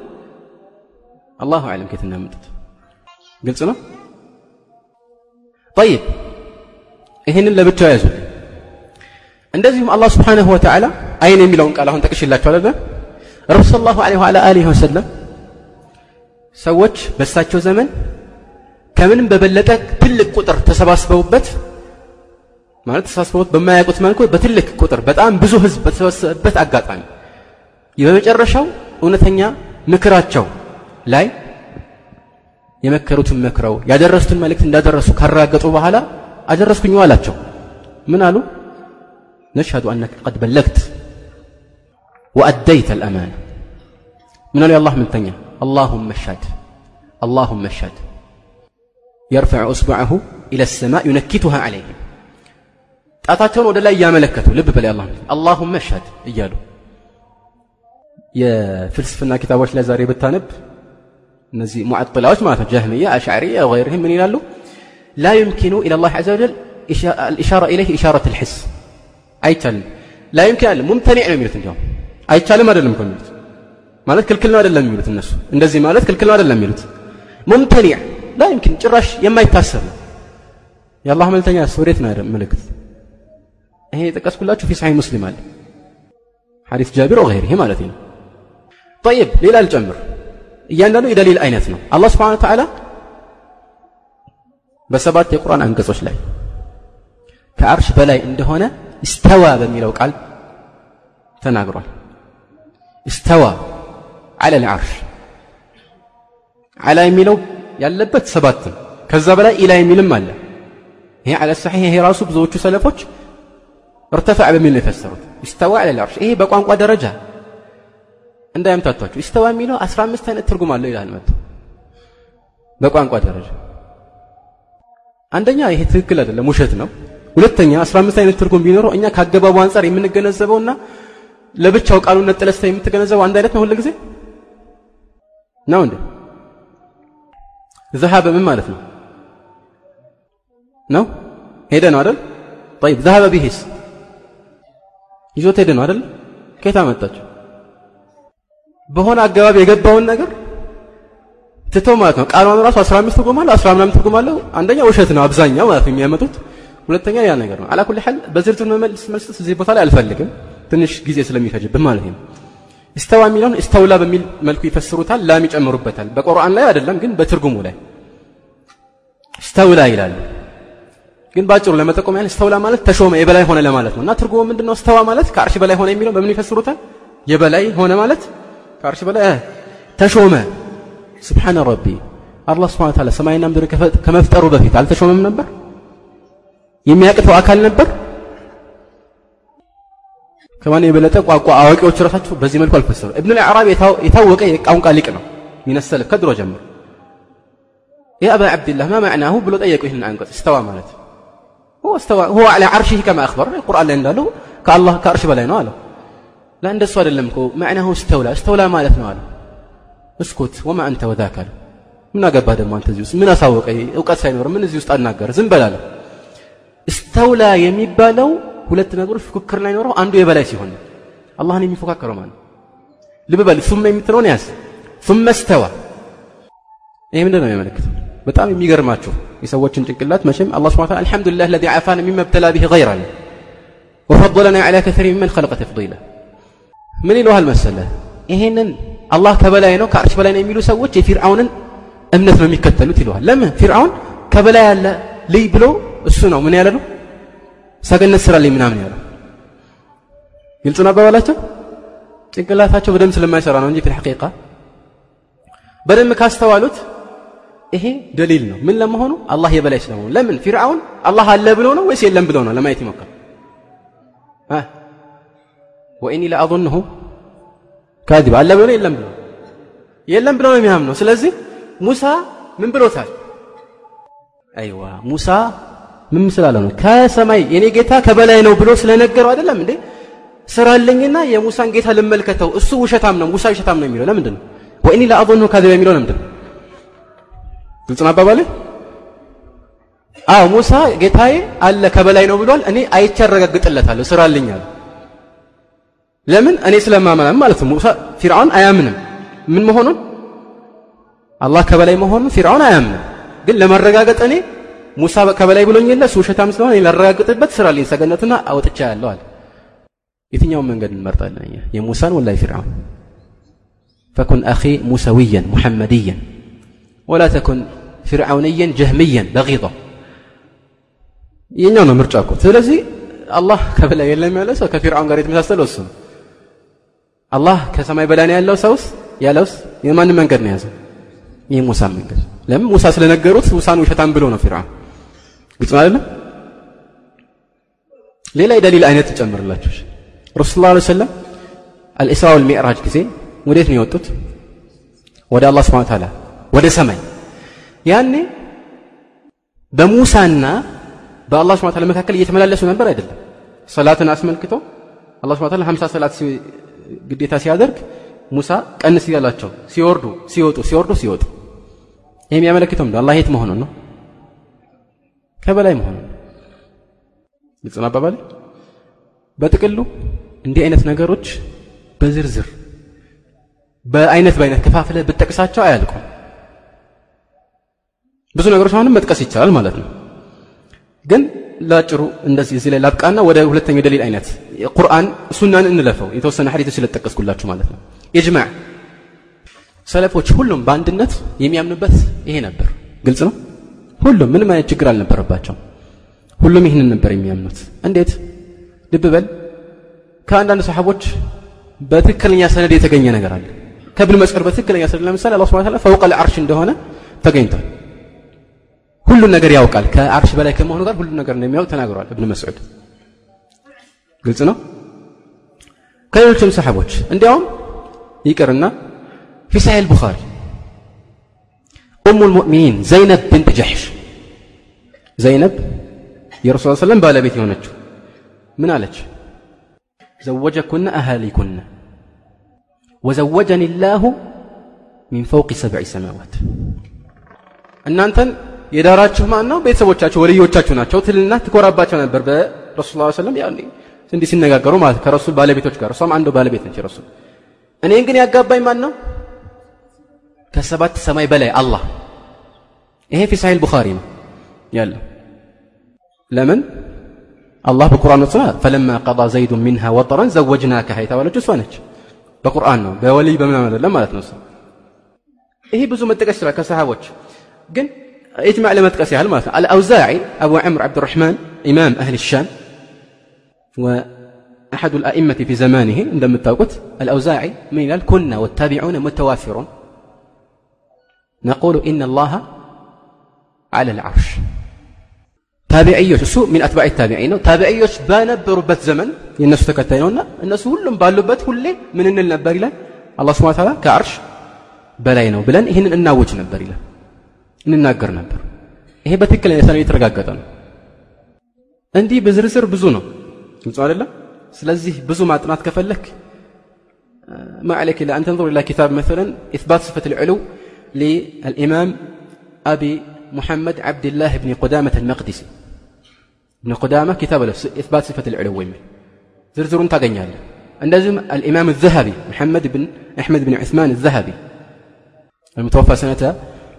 Speaker 1: አላሁ አዕለም ከየት እንዳመጡት ግልጽ ነው። ጠይብ ይህንን ለብቻው ያዙ። እንደዚሁም አላህ ስብሓነሁ ወተዓላ አይን የሚለውን ቃል አሁን ጠቅሽላቸው አለ ረሱል ሰለላሁ ዐለይሂ ወሰለም ሰዎች በእሳቸው ዘመን ከምንም በበለጠ ትልቅ ቁጥር ተሰባስበውበት ማለት ተሰባስበውት በማያውቁት መልኩ በትልቅ ቁጥር በጣም ብዙ ህዝብ በተሰበሰበበት አጋጣሚ በመጨረሻው እውነተኛ ምክራቸው ላይ የመከሩትን መክረው ያደረሱትን መልእክት እንዳደረሱ ካረጋገጡ በኋላ አደረስኩኝ አላቸው። ምን አሉ? ነሽሀዱ አነከ ቀድ በለግት ወአደይተ አልአማና። ምን አሉ? የአላህ መልእክተኛ አላሁመ እሽሀድ አላሁመ እሽሀድ የርፈዑ እስቡዐሁ ኢለ ሰማእ ዩነኪቱሃ ዐለይህም ጣታቸውን ወደ ላይ እያመለከቱ ልብ በላይ አላህ አላሁመ እሽሀድ እያሉ የፍልስፍና ኪታቦች ላይ ዛሬ ብታነብ እነዚህ ሙዓጥላዎች ማለት ነው ጀህሚያ አሽዓሪያ ወገይርህም ምን ይላሉ ላ ዩምኪኑ ኢላ ላህ ዐዘ ወጀል ኢሻራ ኢለይህ ኢሻረት ልሕስ አይቻልም ላ ዩምኪን አለ ሙምተኒዕ ነው የሚሉት እንዲያውም አይቻልም አይደለም እኮ የሚሉት ማለት ክልክል ነው አይደለም የሚሉት እነሱ እንደዚህ ማለት ክልክል ነው አይደለም የሚሉት ሙምተኒዕ ላ ዩምኪን ጭራሽ የማይታሰብ ነው የአላህ መልተኛ ወዴት ነው ምልክት ይሄ የጠቀስኩላችሁ ፊ ሰሒህ ሙስሊም አለ ሐዲስ ጃቢር ወገይርህ ማለት ነው ጠይብ ሌላ ልጨምር እያንዳንዱ የደሊል አይነት ነው አላህ ስብሓን ወተዓላ በሰባት የቁርአን አንቀጾች ላይ ከአርሽ በላይ እንደሆነ እስተዋ በሚለው ቃል ተናግሯል እስተዋ አለ ልዓርሽ አላ የሚለው ያለበት ሰባትም ከዛ በላይ ኢላ የሚልም አለ። ይሄ አለ ሰሒህ ይሄ ራሱ ብዙዎቹ ሰለፎች እርተፈዕ በሚል ነው የፈሰሩት። እስተዋ አለ ልዓርሽ ይሄ በቋንቋ ደረጃ እንዳያምታቷችሁ ኢስተዋ የሚለው 15 አይነት ትርጉም አለው ይላል መጥቶ። በቋንቋ ደረጃ አንደኛ ይሄ ትክክል አይደለም ውሸት ነው። ሁለተኛ 15 አይነት ትርጉም ቢኖረው እኛ ካገባቡ አንጻር የምንገነዘበውና ለብቻው ቃሉን ነጥለስተ የምትገነዘበው አንድ አይነት ነው ሁሉ ጊዜ ነው እንደ ዘሃበ ምን ማለት ነው? ነው ሄደ ነው አይደል? ጠይብ ዘሃበ ቢሂስ ይዞት ሄደ ነው አይደል? ከየት አመጣችሁ? በሆነ አገባብ የገባውን ነገር ትቶ ማለት ነው። ቃሏን ራሱ 15 ትርጉም አለው፣ 10 ምናምን አለው። አንደኛ ውሸት ነው አብዛኛው ማለት ነው የሚያመጡት። ሁለተኛ ያ ነገር ነው። አላኩል ሐል በዝርዝር መመልስ መስጠት እዚህ ቦታ ላይ አልፈልግም፣ ትንሽ ጊዜ ስለሚፈጅብን ማለት ነው። استوى ميلون استولى بميل ملكو يفسروتها لا ميج أمر ربتها بقرآن لا يدلم قن بترقم ولا استولى إلى الله قن باجر لما تقوم يعني استولى مالت تشوم يبلاي هنا لمالت ما ترقم من دنو استوى مالت كارش بلاي هنا ميلون بمن يفسروتها يبلاي هنا مالت كارش بلاي آه تشوم سبحان ربي الله سبحانه وتعالى سماعي نمدر كمفتر بفيت هل تشوم من نبر يمي أكثر أكل نبر ከማን የበለጠ ቋንቋ አዋቂዎች ራሳቸው በዚህ መልኩ አልፈሰሩ እብኑ ልዕራብ የታወቀ የቋንቋ ሊቅ ነው ሚነ ሰለፍ ከድሮ ጀምሮ ያ አባ ዓብድላህ ማ ማዕናሁ ብሎ ጠየቁ ይህንን አንቀጽ እስተዋ ማለት هو استوى هو على عرشه كما أخبر القرآن ላይ እንዳለው ከአላህ ከአርሽ በላይ ነው አለው ላ እንደሱ አይደለም እኮ ማዕናሁ እስተውላ እስተውላ ማለት ነው አለው እስኩት ወማ አንተ ወዛክ አለው ምን አገባህ ደግሞ አንተ እዚህ ውስጥ ምን አሳወቀ እውቀት ሳይኖር ምን እዚህ ውስጥ አናገር ዝም በላለው እስተውላ የሚባለው ሁለት ነገሮች ፉክክር ላይ ኖረው አንዱ የበላይ ሲሆን አላህን የሚፎካከረው ማለት ልብ በል ثم የምትለውን ያዝ ثم استوى ይሄ ምንድን ነው የሚያመለክተው በጣም የሚገርማችሁ የሰዎችን ጭንቅላት መቼም አላህ ስብሐ ወተዓላ አልሐምዱሊላህ الذي عافانا مما ابتلى به غيرنا وفضلنا على كثير ممن خلق تفضيلا ምን ይለዋል መሰለህ ይሄንን አላህ ከበላይ ነው ከአርሽ በላይ ነው የሚሉ ሰዎች የፊርዓውንን እምነት ነው የሚከተሉት ይለዋል ለምን ፊርዓውን ከበላይ ያለ ልይ ብሎ እሱ ነው ምን ያለ ነው ሰገነት ስራልኝ ምናምን ያለው ግልጽ ነው አባባላቸው። ጭንቅላታቸው በደንብ ስለማይሰራ ነው እንጂ ፊል ሐቂቃ በደንብ ካስተዋሉት ይሄ ደሊል ነው። ምን ለመሆኑ አላህ የበላይ ስለመሆኑ። ለምን ፊርዓውን አላህ አለ ብሎ ነው ወይስ የለም ብሎ ነው ለማየት ይሞክራል። ወኢኒ ለአظንሁ ካዚብ አለ ብሎ ነው የለም ብሎ የለም ብሎ ነው የሚያምነው። ስለዚህ ሙሳ ምን ብሎታል? አይዋ ሙሳ ምን ስላለው ነው? ከሰማይ የኔ ጌታ ከበላይ ነው ብሎ ስለነገረው አይደለም እንዴ? ስራልኝና የሙሳን ጌታ ልመልከተው። እሱ ውሸታም ነው ሙሳ ውሸታም ነው የሚለው ለምንድን ነው? ወኢኒ ለአظንሁ ካዚብ የሚለው ለምንድን ነው? ግልጽ ነው አዎ ሙሳ ጌታዬ አለ ከበላይ ነው ብሏል። እኔ አይቼ አረጋግጥለታለሁ ስራልኝ አለ ለምን? እኔ ስለማመናም ማለት ነው። ሙሳ ፊርዓውን አያምንም። ምን መሆኑን? አላህ ከበላይ መሆኑን ፊርዓውን አያምንም። ግን ለመረጋገጥ እኔ ሙሳ ከበላይ ብሎኝ የለ እሱ ውሸታም ስለሆነ እኔ ላረጋግጥበት ስራልኝ ሰገነትና አውጥቻ ያለው አለ የትኛውን መንገድ እንመርጣለን እኛ የሙሳን ወላ የፊርዓውን ፈኩን አኺ ሙሰዊያን ሙሐመድያን ወላ ተኩን ፊርዓውንያን ጀህምያን በጊጣ የኛው ነው ምርጫ እኮ ስለዚህ አላህ ከበላይ የለም ያለ ሰው ከፊርዓውን ጋር የተመሳሰለው እሱ ነው አላህ ከሰማይ በላይ ነው ያለው ሰውስ ያለውስ የማን መንገድ ነው የያዘው የሙሳ መንገድ ለምን ሙሳ ስለነገሩት ሙሳን ውሸታም ብሎ ነው ፊርዓውን ግልጽ አይደለም ሌላ የደሊል አይነት ትጨምርላችሁ። ረሱል ላ ሰለም አልኢስራ ወልሚዕራጅ ጊዜ ወዴት ነው የወጡት? ወደ አላህ ስብሓን ታላ ወደ ሰማይ። ያኔ በሙሳና በአላህ ስብሓን ታላ መካከል እየተመላለሱ ነበር አይደለም? ሰላትን አስመልክቶ አላህ ስብሓን ታላ ሀምሳ ሰላት ግዴታ ሲያደርግ ሙሳ ቀንስ እያላቸው ሲወርዱ ሲወጡ ሲወርዱ ሲወጡ። ይህ የሚያመለክተው ምንድን አላህ የት መሆኑን ነው ከበላይ መሆኑን ግልጽ ነው አባባሌ በጥቅሉ እንዲህ አይነት ነገሮች በዝርዝር በአይነት በአይነት ከፋፍለ ብጠቅሳቸው አያልቁም። ብዙ ነገሮች አሁንም መጥቀስ ይቻላል ማለት ነው። ግን ላጭሩ እንደዚህ እዚህ ላይ ላብቃና ወደ ሁለተኛው ደሊል አይነት ቁርአን ሱናን እንለፈው። የተወሰነ ሐዲቶች ስለጠቀስኩላችሁ ማለት ነው። ኢጅማዕ ሰለፎች ሁሉም በአንድነት የሚያምኑበት ይሄ ነበር። ግልጽ ነው ሁሉም ምንም አይነት ችግር አልነበረባቸው ሁሉም ይህንን ነበር የሚያምኑት። እንዴት? ልብ በል። ከአንዳንድ ሰሓቦች በትክክለኛ ሰነድ የተገኘ ነገር አለ። ከብን መስዑድ በትክክለኛ ሰነድ ለምሳሌ አላህ ስብሐ ወተዓላ ፈውቀ ልዓርሽ እንደሆነ ተገኝቷል። ሁሉን ነገር ያውቃል። ከአርሽ በላይ ከመሆኑ ጋር ሁሉን ነገር እንደሚያውቅ ተናግሯል እብን መስዑድ። ግልጽ ነው? ከሌሎችም ሰሓቦች እንዲያውም ይቅርና ፊ ሳሒህ البخاري ኡሙ ልሙእሚኒን ዘይነብ ብንት ጀሕሽ ዘይነብ የረሱል ሰለም ባለቤት የሆነችው ምን አለች ዘወጀኩነ አሃሊኩነ ወዘወጀኒ ላሁ ሚን ፈውቅ ሰብዕ ሰማዋት እናንተን የዳራችሁ ማን ነው ቤተሰቦቻችሁ ወልዮቻችሁ ናቸው ትልና ትኮራባቸው ነበር በረሱል ላ ሰለም ያኔ እንዲህ ሲነጋገሩ ማለት ከረሱል ባለቤቶች ጋር እሷም አንዱ ባለቤት ነች ረሱል እኔን ግን ያጋባኝ ማን ነው ከሰባት ሰማይ በላይ አላህ ይሄ ፊ ሳሒህ ቡኻሪ ነው ያለው ለምን አላህ በቁርአን ወጥቶ ፈለማ ቀዳ ዘይዱ ሚንሃ ወጠረን ዘወጅናከሃ የተባለችው እሷ ነች በቁርአን ነው በወልይ በምናምን አይደለም ማለት ነው ይሄ ብዙ መጥቀስ ይችላል ከሰሃቦች ግን ኢጅማዕ ለመጥቀስ ያህል ማለት ነው አልአውዛዒ አቡ ዕምር ዓብድራሕማን ኢማም አህል ሻም وأحد الأئمة في زمانه عندما تقول الأوزاعي من قال كنا والتابعون متوافرون نقول إن الله على العرش ታቢዕዮች እሱ ሚን አትባዕ ታቢዒን ነው ታቢዕዮች በነበሩበት ዘመን የእነሱ ተከታይ ነውና እነሱ ሁሉም ባሉበት ሁሌ ምን እንል ነበር ይላል አላህ ስብሐ ተዓላ ከአርሽ በላይ ነው ብለን ይህንን እናውጅ ነበር ይላል እንናገር ነበር ይሄ በትክክለኛ ሰነድ የተረጋገጠ ነው እንዲህ በዝርዝር ብዙ ነው ግልጽ አይደለም ስለዚህ ብዙ ማጥናት ከፈለክ ما عليك إلا أن تنظر إلى كتاب مثلا إثبات صفة العلو للإمام أبي محمد عبد الله بن قدامة المقدسي ابن قدامة كتاب له إثبات صفة العلو زرزر تاغنيال እንደዚሁም الإمام الذهبي محمد بن أحمد بن عثمان الذهبي المتوفى سنة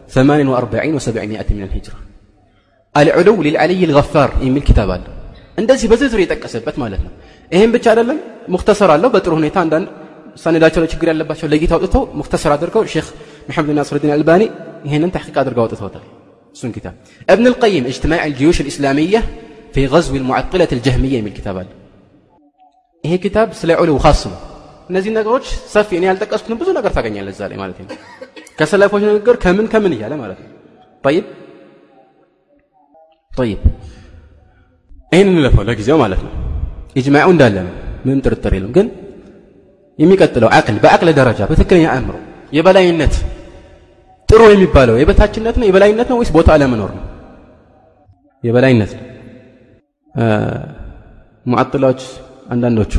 Speaker 1: 48 و700 من الهجرة العلو للعلي الغفار የሚል ኪታብ አለ እንደዚህ በዝርዝር የጠቀሰበት ማለት ነው ይሄን ብቻ አይደለም ሙክተሰር አለው በጥሩ ሁኔታ አንዳንድ ሰነዳቸው ላይ ችግር ያለባቸው ለጌታ አውጥተው ሙክተሰር አድርገው ሼክ محمد ناصر الدين الألباني هنا تحت قادر قوة توتر سن كتاب. ابن القيم اجتماع الجيوش الإسلامية في غزو المعطلة الجهمية من الكتاب. هي كتاب سلع علو خاص نزين نقرج صافي يعني هالتك أسكن بزو نقر فاقن يعني الزالي مالتين كسلف نقر كمن كمن يعني مالتين طيب طيب أين نلفه لك زي ما مالتنا يجمعون دالة من ترتري لهم قن يمي قتلوا عقل بعقل درجة بتكلم يا أمره يبلا ينت ጥሩ የሚባለው የበታችነት ነው የበላይነት ነው ወይስ ቦታ አለመኖር ነው? የበላይነት ነው። ሙዓጥላዎች አንዳንዶቹ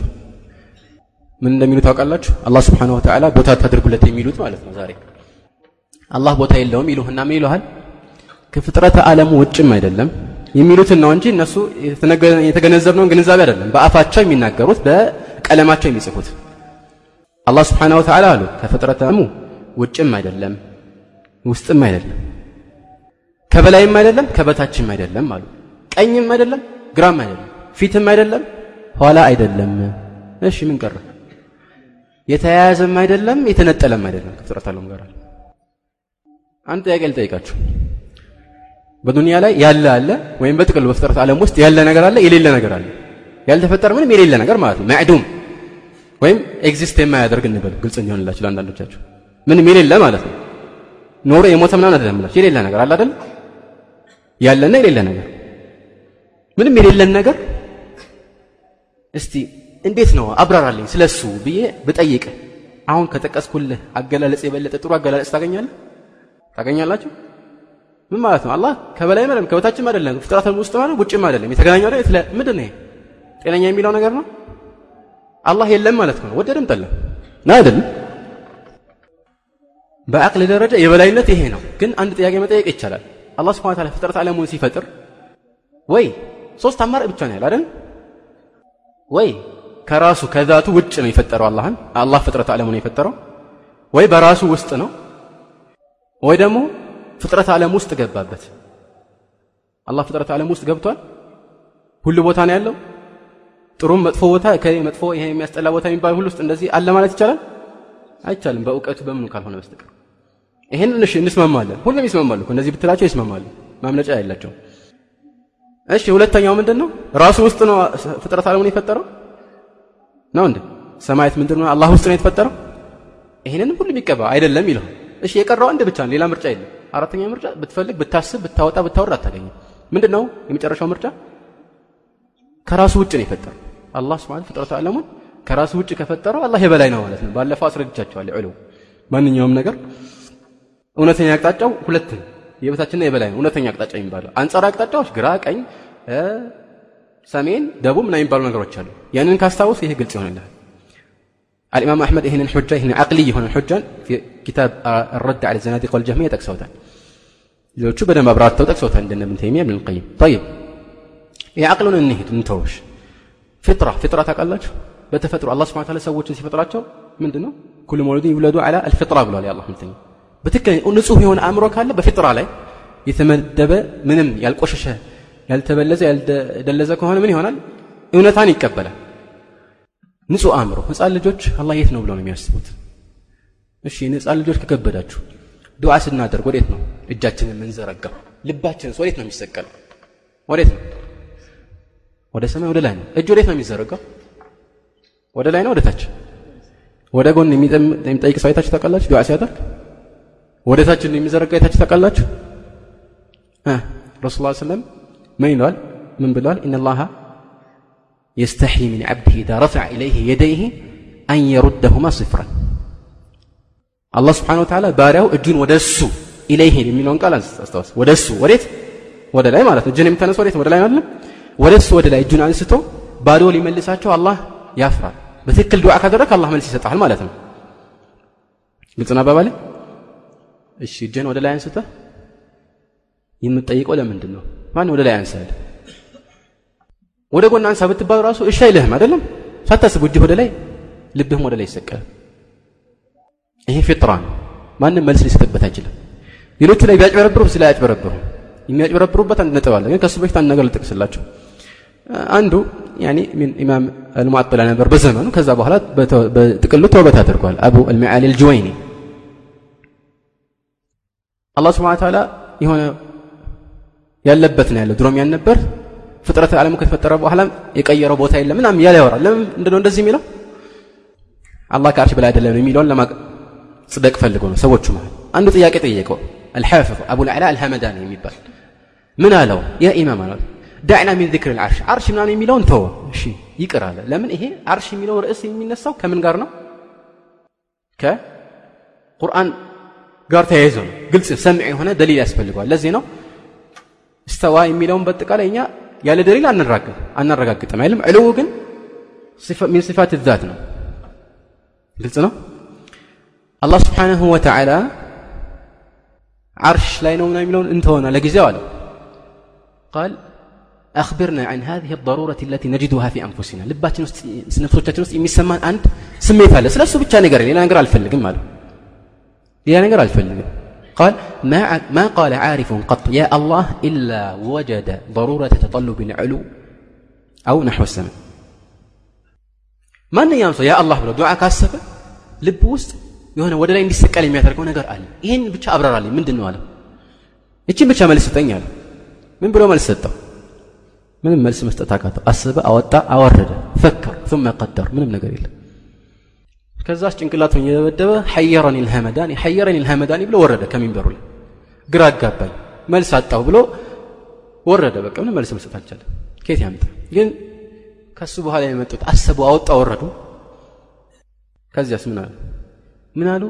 Speaker 1: ምን እንደሚሉ ታውቃላችሁ? አላህ ስብሓንሁ ወተዓላ ቦታ ታድርጉለት የሚሉት ማለት ነው ዛሬ። አላህ ቦታ የለውም ይሉህና ምን ይሉሃል? ከፍጥረተ ዓለሙ ውጭም አይደለም የሚሉትን ነው እንጂ እነሱ የተገነዘብነውን ግንዛቤ አይደለም በአፋቸው የሚናገሩት በቀለማቸው የሚጽፉት። አላህ ስብሓንሁ ወተዓላ አሉ ከፍጥረተ ዓለሙ ውጭም አይደለም ውስጥም አይደለም ከበላይም አይደለም ከበታችም አይደለም አሉ። ቀኝም አይደለም ግራም አይደለም ፊትም አይደለም ኋላ አይደለም። እሺ ምን ቀረ? የተያያዘም አይደለም የተነጠለም አይደለም። ከፍጥረት ዓለም ጋር አንድ ጥያቄ ልጠይቃችሁ። በዱንያ ላይ ያለ አለ ወይም በጥቅል በፍጥረት ዓለም ውስጥ ያለ ነገር አለ የሌለ ነገር አለ? ያልተፈጠረ ምንም የሌለ ነገር ማለት ነው። ማዕዱም ወይም ኤግዚስት የማያደርግ እንበል። ግልጽ እንዲሆንላችሁ ለአንዳንዶቻችሁ። ምንም የሌለ ማለት ነው ኖሮ የሞተ ምናምን አይደለም ብላችሁ የሌለ ነገር አለ አይደል? ያለና የሌለ ነገር። ምንም የሌለን ነገር? እስቲ እንዴት ነው አብራራልኝ ስለሱ ብዬ ብጠይቅ። አሁን ከጠቀስኩልህ አገላለጽ የበለጠ ጥሩ አገላለጽ ታገኛለህ? ታገኛላችሁ? ምን ማለት ነው? አላህ ከበላይ አይደለም ከበታችም አይደለም ፍጥረትም ውስጥ ማለት ውጭም አይደለም። የተገናኘው አይደል? ምንድን ነው ጤነኛ የሚለው ነገር ነው? አላህ የለም ማለት ነው። ወደደም ጠለም ና አይደለም በአቅል ደረጃ የበላይነት ይሄ ነው። ግን አንድ ጥያቄ መጠየቅ ይቻላል። አላህ ስብሐ ወተዓላ ፍጥረት ዓለሙን ሲፈጥር ወይ ሶስት አማራጭ ብቻ ነው ያለ ወይ ከራሱ ከዛቱ ውጭ ነው የፈጠረው አላህን አላህ ፍጥረት ዓለሙን የፈጠረው። ወይ በራሱ ውስጥ ነው። ወይ ደግሞ ፍጥረት ዓለም ውስጥ ገባበት። አላህ ፍጥረት ዓለም ውስጥ ገብቷል። ሁሉ ቦታ ነው ያለው። ጥሩም መጥፎ ቦታ መጥፎ ይሄ የሚያስጠላ ቦታ የሚባል ሁሉ ውስጥ እንደዚህ አለ ማለት ይቻላል አይቻልም። በእውቀቱ በምኑ ካልሆነ በስተቀር። እሺ እንስማማለን። ሁሉም ይስማማሉ እንደዚህ ብትላቸው ይስማማሉ። ማምለጫ ያላቸው እሺ ሁለተኛው ምንድን ነው ራሱ ውስጥ ነው ፍጥረት ዓለሙን የፈጠረው? ነው እንዴ? ሰማያት ምንድን ነው አላህ ውስጥ ነው የተፈጠረው? ይሄንንም ሁሉም ይቀባ አይደለም ይለው። እሺ የቀረው አንድ ብቻ ነው ሌላ ምርጫ የለም። አራተኛ ምርጫ ብትፈልግ ብታስብ ብታወጣ ብታወርድ አታገኝም። ምንድን ነው የመጨረሻው ምርጫ? ከራሱ ውጭ ነው የፈጠረው። አላህ ስብሐ ፍጥረት ዓለሙን ከራሱ ውጭ ከፈጠረው አላህ የበላይ ነው ማለት ነው ባለፈው አስረድቻቸዋለሁ ዑሉ ማንኛውም ነገር እውነተኛ አቅጣጫው ሁለት ነው የበታችንና የበላይ ነው እውነተኛ አቅጣጫ የሚባለው አንጻር አቅጣጫዎች ግራ ቀኝ ሰሜን ደቡብ ምና የሚባሉ ነገሮች አሉ ያንን ካስታውስ ይሄ ግልጽ ይሆንልሃል الإمام أحمد هنا الحجة هنا عقلية هنا الحجة في كتاب الرد على الزنادقة والجهمية تكسوتان لو شو بدنا مبرات تكسوتان عندنا ابن تيمية ابن القيم طيب يا عقلنا النهي نتوش فطرة በተፈጥሮ አላ ስብን ታላ ሰዎችን ሲፈጥራቸው ምንድን ነው ኩሉ መውለዱን ይውለዱ አላ አልፍጥራ ብሏል የአላ ምልተኛ በትክክል ንጹህ የሆነ አእምሮ ካለ በፍጥራ ላይ የተመደበ ምንም ያልቆሸሸ ያልተበለዘ ያልደለዘ ከሆነ ምን ይሆናል እውነታን ይቀበላል ንጹህ አእምሮ ህፃን ልጆች አላ የት ነው ብለው ነው የሚያስቡት እሺ ህፃን ልጆች ከከበዳችሁ ዱዓ ስናደርግ ወዴት ነው እጃችንን የምንዘረጋው ልባችንስ ወዴት ነው የሚሰቀለው ወዴት ነው ወደ ሰማይ ወደ ላይ ነው እጅ ወዴት ነው የሚዘረጋው ወደ ላይ ነው ወደ ወደ ጎን የሚጠይቅ ሰው አይታችሁ ታውቃላችሁ? ዱዓ ሲያደርግ ወደ ታች የሚዘረጋ አይታችሁ ታውቃላችሁ? ረሱል ላ ስለም ምን ይለዋል? ምን ብለዋል? ኢነላሃ የስተሒ ምን ዓብድህ ኢዛ ረፈዐ ኢለይህ የደይህ አን የሩደሁማ ስፍራን አላህ ስብሓነሁ ወተዓላ ባሪያው እጁን ወደ እሱ ኢለይህ የሚለውን ቃል አስታወስ። ወደ እሱ ወዴት? ወደ ላይ ማለት ነው። እጅን የምታነሱ ወዴት? ወደ ላይ አይደለም። ወደ እሱ ወደ ላይ እጁን አንስቶ ባዶ ሊመልሳቸው አላህ ያፍራል። በትክክል ዱዓ ካደረግ አላህ መልስ ይሰጣል ማለት ነው። ግልጽ ነው አባባሌ? እሺ እጅን ወደ ላይ አንስተህ የምትጠይቀው ለምንድን ነው? ማን ወደ ላይ አንሳል? ወደ ጎን አንሳ ብትባል ራሱ እሺ አይልህም አይደለም? ሳታስብ እጅህ ወደ ላይ ልብህም ወደ ላይ ይሰቀላል። ይሄ ፊጥራ ነው። ማንም መልስ ሊሰጥበት አይችልም። ሌሎቹ ላይ ቢያጭበረብሩ ስለ አያጭበረብሩ የሚያጭበረብሩበት አንድ ነጥብ አለ። ግን ከሱ በፊት አንድ ነገር ልጠቅስላቸው። አንዱ ያኒ ምን ኢማም አልሙዓጥላ ነበር በዘመኑ። ከዛ በኋላ በጥቅሉ ተውበት አድርጓል። አቡ አልሚዓሊ አልጁወይኒ አላህ ስብሐነ ወተዓላ የሆነ ያለበት ነው ያለው ድሮም ያን ነበር ፍጥረት ዓለሙ ከተፈጠረ በኋላም የቀየረው ቦታ የለም ምናምን እያለ ያወራል። ለምን ምንድነው እንደዚህ የሚለው? አላህ ከአርሽ በላይ አይደለም የሚለውን ለማጽደቅ ፈልጎ ነው ሰዎቹ ማለት። አንዱ ጥያቄ ጠየቀው አልሐፊዝ አቡል አዕላ አልሐመዳኒ የሚባል ምን አለው? ያ ኢማም አለው ዳዕና ሚን ዚክር ልዓርሽ አርሽ ምናምን የሚለውን ተወ። እሺ ይቅር አለ። ለምን ይሄ አርሽ የሚለው ርዕስ የሚነሳው ከምን ጋር ነው? ከቁርአን ጋር ተያይዞ ነው። ግልጽ ሰምዕ የሆነ ደሊል ያስፈልገዋል። ለዚህ ነው እስተዋ የሚለውን በአጠቃላይ እኛ ያለ ደሊል አናረጋግጥም አይልም። ዕልው ግን ሚን ሲፋት ዛት ነው። ግልጽ ነው። አላህ ስብሓንሁ ወተዓላ ዓርሽ ላይ ነው ምናምን የሚለውን እንተሆና ለጊዜው አለው ቃል أخبرنا عن هذه الضرورة التي نجدها في أنفسنا. لباتنا إمي سما أنت سميت هذا سلسو بتشا نقرأ لأن أقرأ الفلق ماله لأن أقرأ الفلق. قال ما ما قال عارف قط يا الله إلا وجد ضرورة تطلب العلو أو نحو السماء. ما ያም يا الله አላህ دعاء ዱዓ ካሰበ يهنا ውስጥ የሆነ ወደ ላይ እንዲሰቀል የሚያደርገው ነገር አለ ይህን ብቻ አብራራልኝ ምንድን ነው አለ እችን ብቻ መልስ ስጠኝ አለ ምን ምንም መልስ መስጠት አቃተው። አሰበ፣ አወጣ፣ አወረደ፣ ፈከር ثم ቀደር። ምንም ነገር የለም። ከዛስ ጭንቅላቱን እየደበደበ ሐየረኒ ልሀመዳኒ ሐየረኒ ልሀመዳኒ ብሎ ወረደ ከሚንበሩ ላይ። ግራ አጋባኝ፣ መልስ አጣው ብሎ ወረደ። በቃ ምንም መልስ መስጠት አልቻለም። ከየት ያምጣ? ግን ከሱ በኋላ የመጡት አሰቡ፣ አወጣ፣ ወረዱ። ከዚያስ ምን አሉ? ምን አሉ?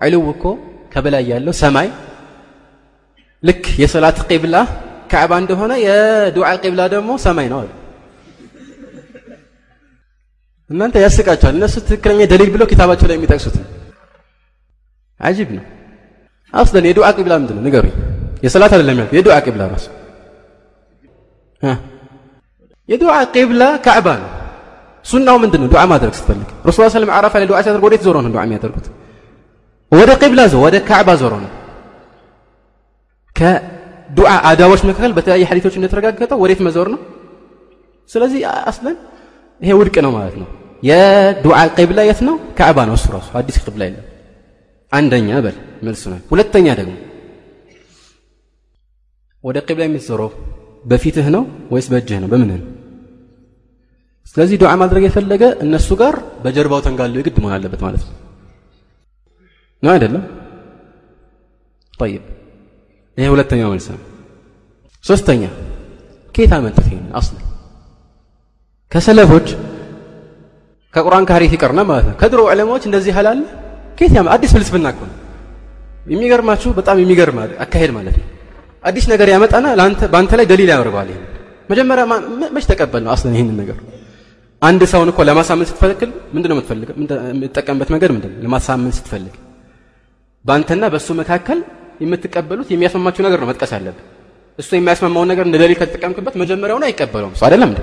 Speaker 1: ዕልው እኮ ከበላይ ያለው ሰማይ ልክ የሰላት ቂብላ ካዕባ እንደሆነ የዱዓ ቂብላ ደግሞ ሰማይ ነው አሉ። እናንተ ያስቃቸዋል። እነሱ ትክክለኛ ደሊል ብለው ኪታባቸው ላይ የሚጠቅሱት ነው። አጂብ ነው። አስለን የዱዓ ቂብላ ምንድን ነው ንገሩኝ። የሰላት አይደለም ያልኩት የዱዓ ቂብላ ራሱ የዱዓ ቂብላ ካዕባ ነው። ሱናው ምንድን ነው? ዱዓ ማድረግ ስትፈልግ ረሱል ሰለም ዓረፋ ላይ ዱዓ ሲያደርግ ወዴት ዞሮ ነው ዱዓ የሚያደርጉት? ወደ ቂብላ ዞ ወደ ካዕባ ዞሮ ነው። ከዱዓ አዳቦች መካከል በተለያየ ሐዲቶች እንደተረጋገጠው ወዴት መዞር ነው? ስለዚህ አስለን ይሄ ውድቅ ነው ማለት ነው። የዱዓ ቂብላ የት ነው? ካዕባ ነው እሱ ራሱ አዲስ ቂብላ የለም። አንደኛ በል መልሱ ነው። ሁለተኛ ደግሞ ወደ ቂብላ የምትዞረው በፊትህ ነው ወይስ በእጅህ ነው? በምንህ ነው? ስለዚህ ዱዓ ማድረግ የፈለገ እነሱ ጋር በጀርባው ተንጋሎ የግድ መሆን አለበት ማለት ነው ነው አይደለም? ጠይብ ይሄ ሁለተኛው መልስ ነው። ሶስተኛ ከየት አመጡት ይሄን አስል ከሰለፎች ከቁርአን ከሐዲስ ይቀርና ማለት ነው ከድሮ ዑለማዎች እንደዚህ ሐላል ከየት ያመ አዲስ ፍልስፍና እኮ ነው። የሚገርማችሁ በጣም የሚገርም አካሄድ ማለት ነው። አዲስ ነገር ያመጣና ለአንተ በአንተ ላይ ደሊል ያደርገዋል። ይሄን መጀመሪያ መች ተቀበል ነው አስለን ይህንን ነገር አንድ ሰውን እኮ ለማሳመን ስትፈልግ ምንድን ነው የምትፈልገው? የምትጠቀምበት መንገድ ምንድን ነው? ለማሳመን ስትፈልግ በአንተና በእሱ መካከል የምትቀበሉት የሚያስማማችሁ ነገር ነው መጥቀስ ያለብህ። እሱ የሚያስማማውን ነገር እንደ ደሊል ከተጠቀምክበት መጀመሪያውን አይቀበለውም። እሱ አይደለም እንዴ?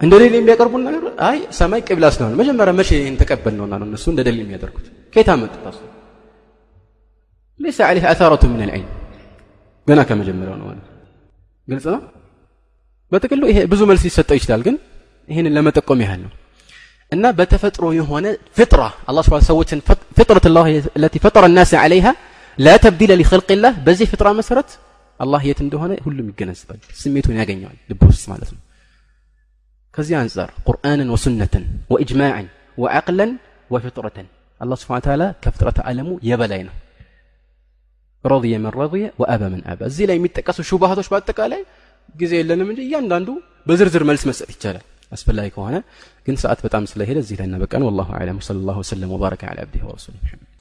Speaker 1: እንደ ደሊል የሚያቀርቡን ነገር አይ ሰማይ ቅብላ ስለሆነ መጀመሪያ መቼ ይህን ተቀበል ነውና ነው እነሱ እንደ ደሊል የሚያደርጉት። ከየት አመጡት? እሱ ለይሰ ዐለይህ አታረቱ ምን አልዐይን ገና ከመጀመሪያው ነው ማለት ግልጽ ነው። በጥቅሉ ይሄ ብዙ መልስ ሊሰጠው ይችላል ግን ይህንን ለመጠቆም ያህል ነው እና በተፈጥሮ የሆነ ፍጥራ አላህ ስብሐ ሰዎችን ፍጥረት ላህ ለቲ ፈጠረ ናስ ዐለይሃ لا تبديل لخلق الله بزي فطرة مسرت الله يتندو هنا هلو مجنز بل سميتو ناقنيو لبوس مالتو كزي أنزار قرآنا وسنة وإجماعا وعقلا وفطرة الله سبحانه وتعالى كفطرة عالم يبلينا رضي من رضي وأبى من أبى زي لا يمتكسو شو بهاتوش باتك علي جزي لنا من جي ياندو بزرزر ملس مسأت الجالة أسفل الله هنا كن ساعات بتعمل سلاهيلة زي لنا بكان والله أعلم صلى الله وسلم وبارك على عبده ورسوله محمد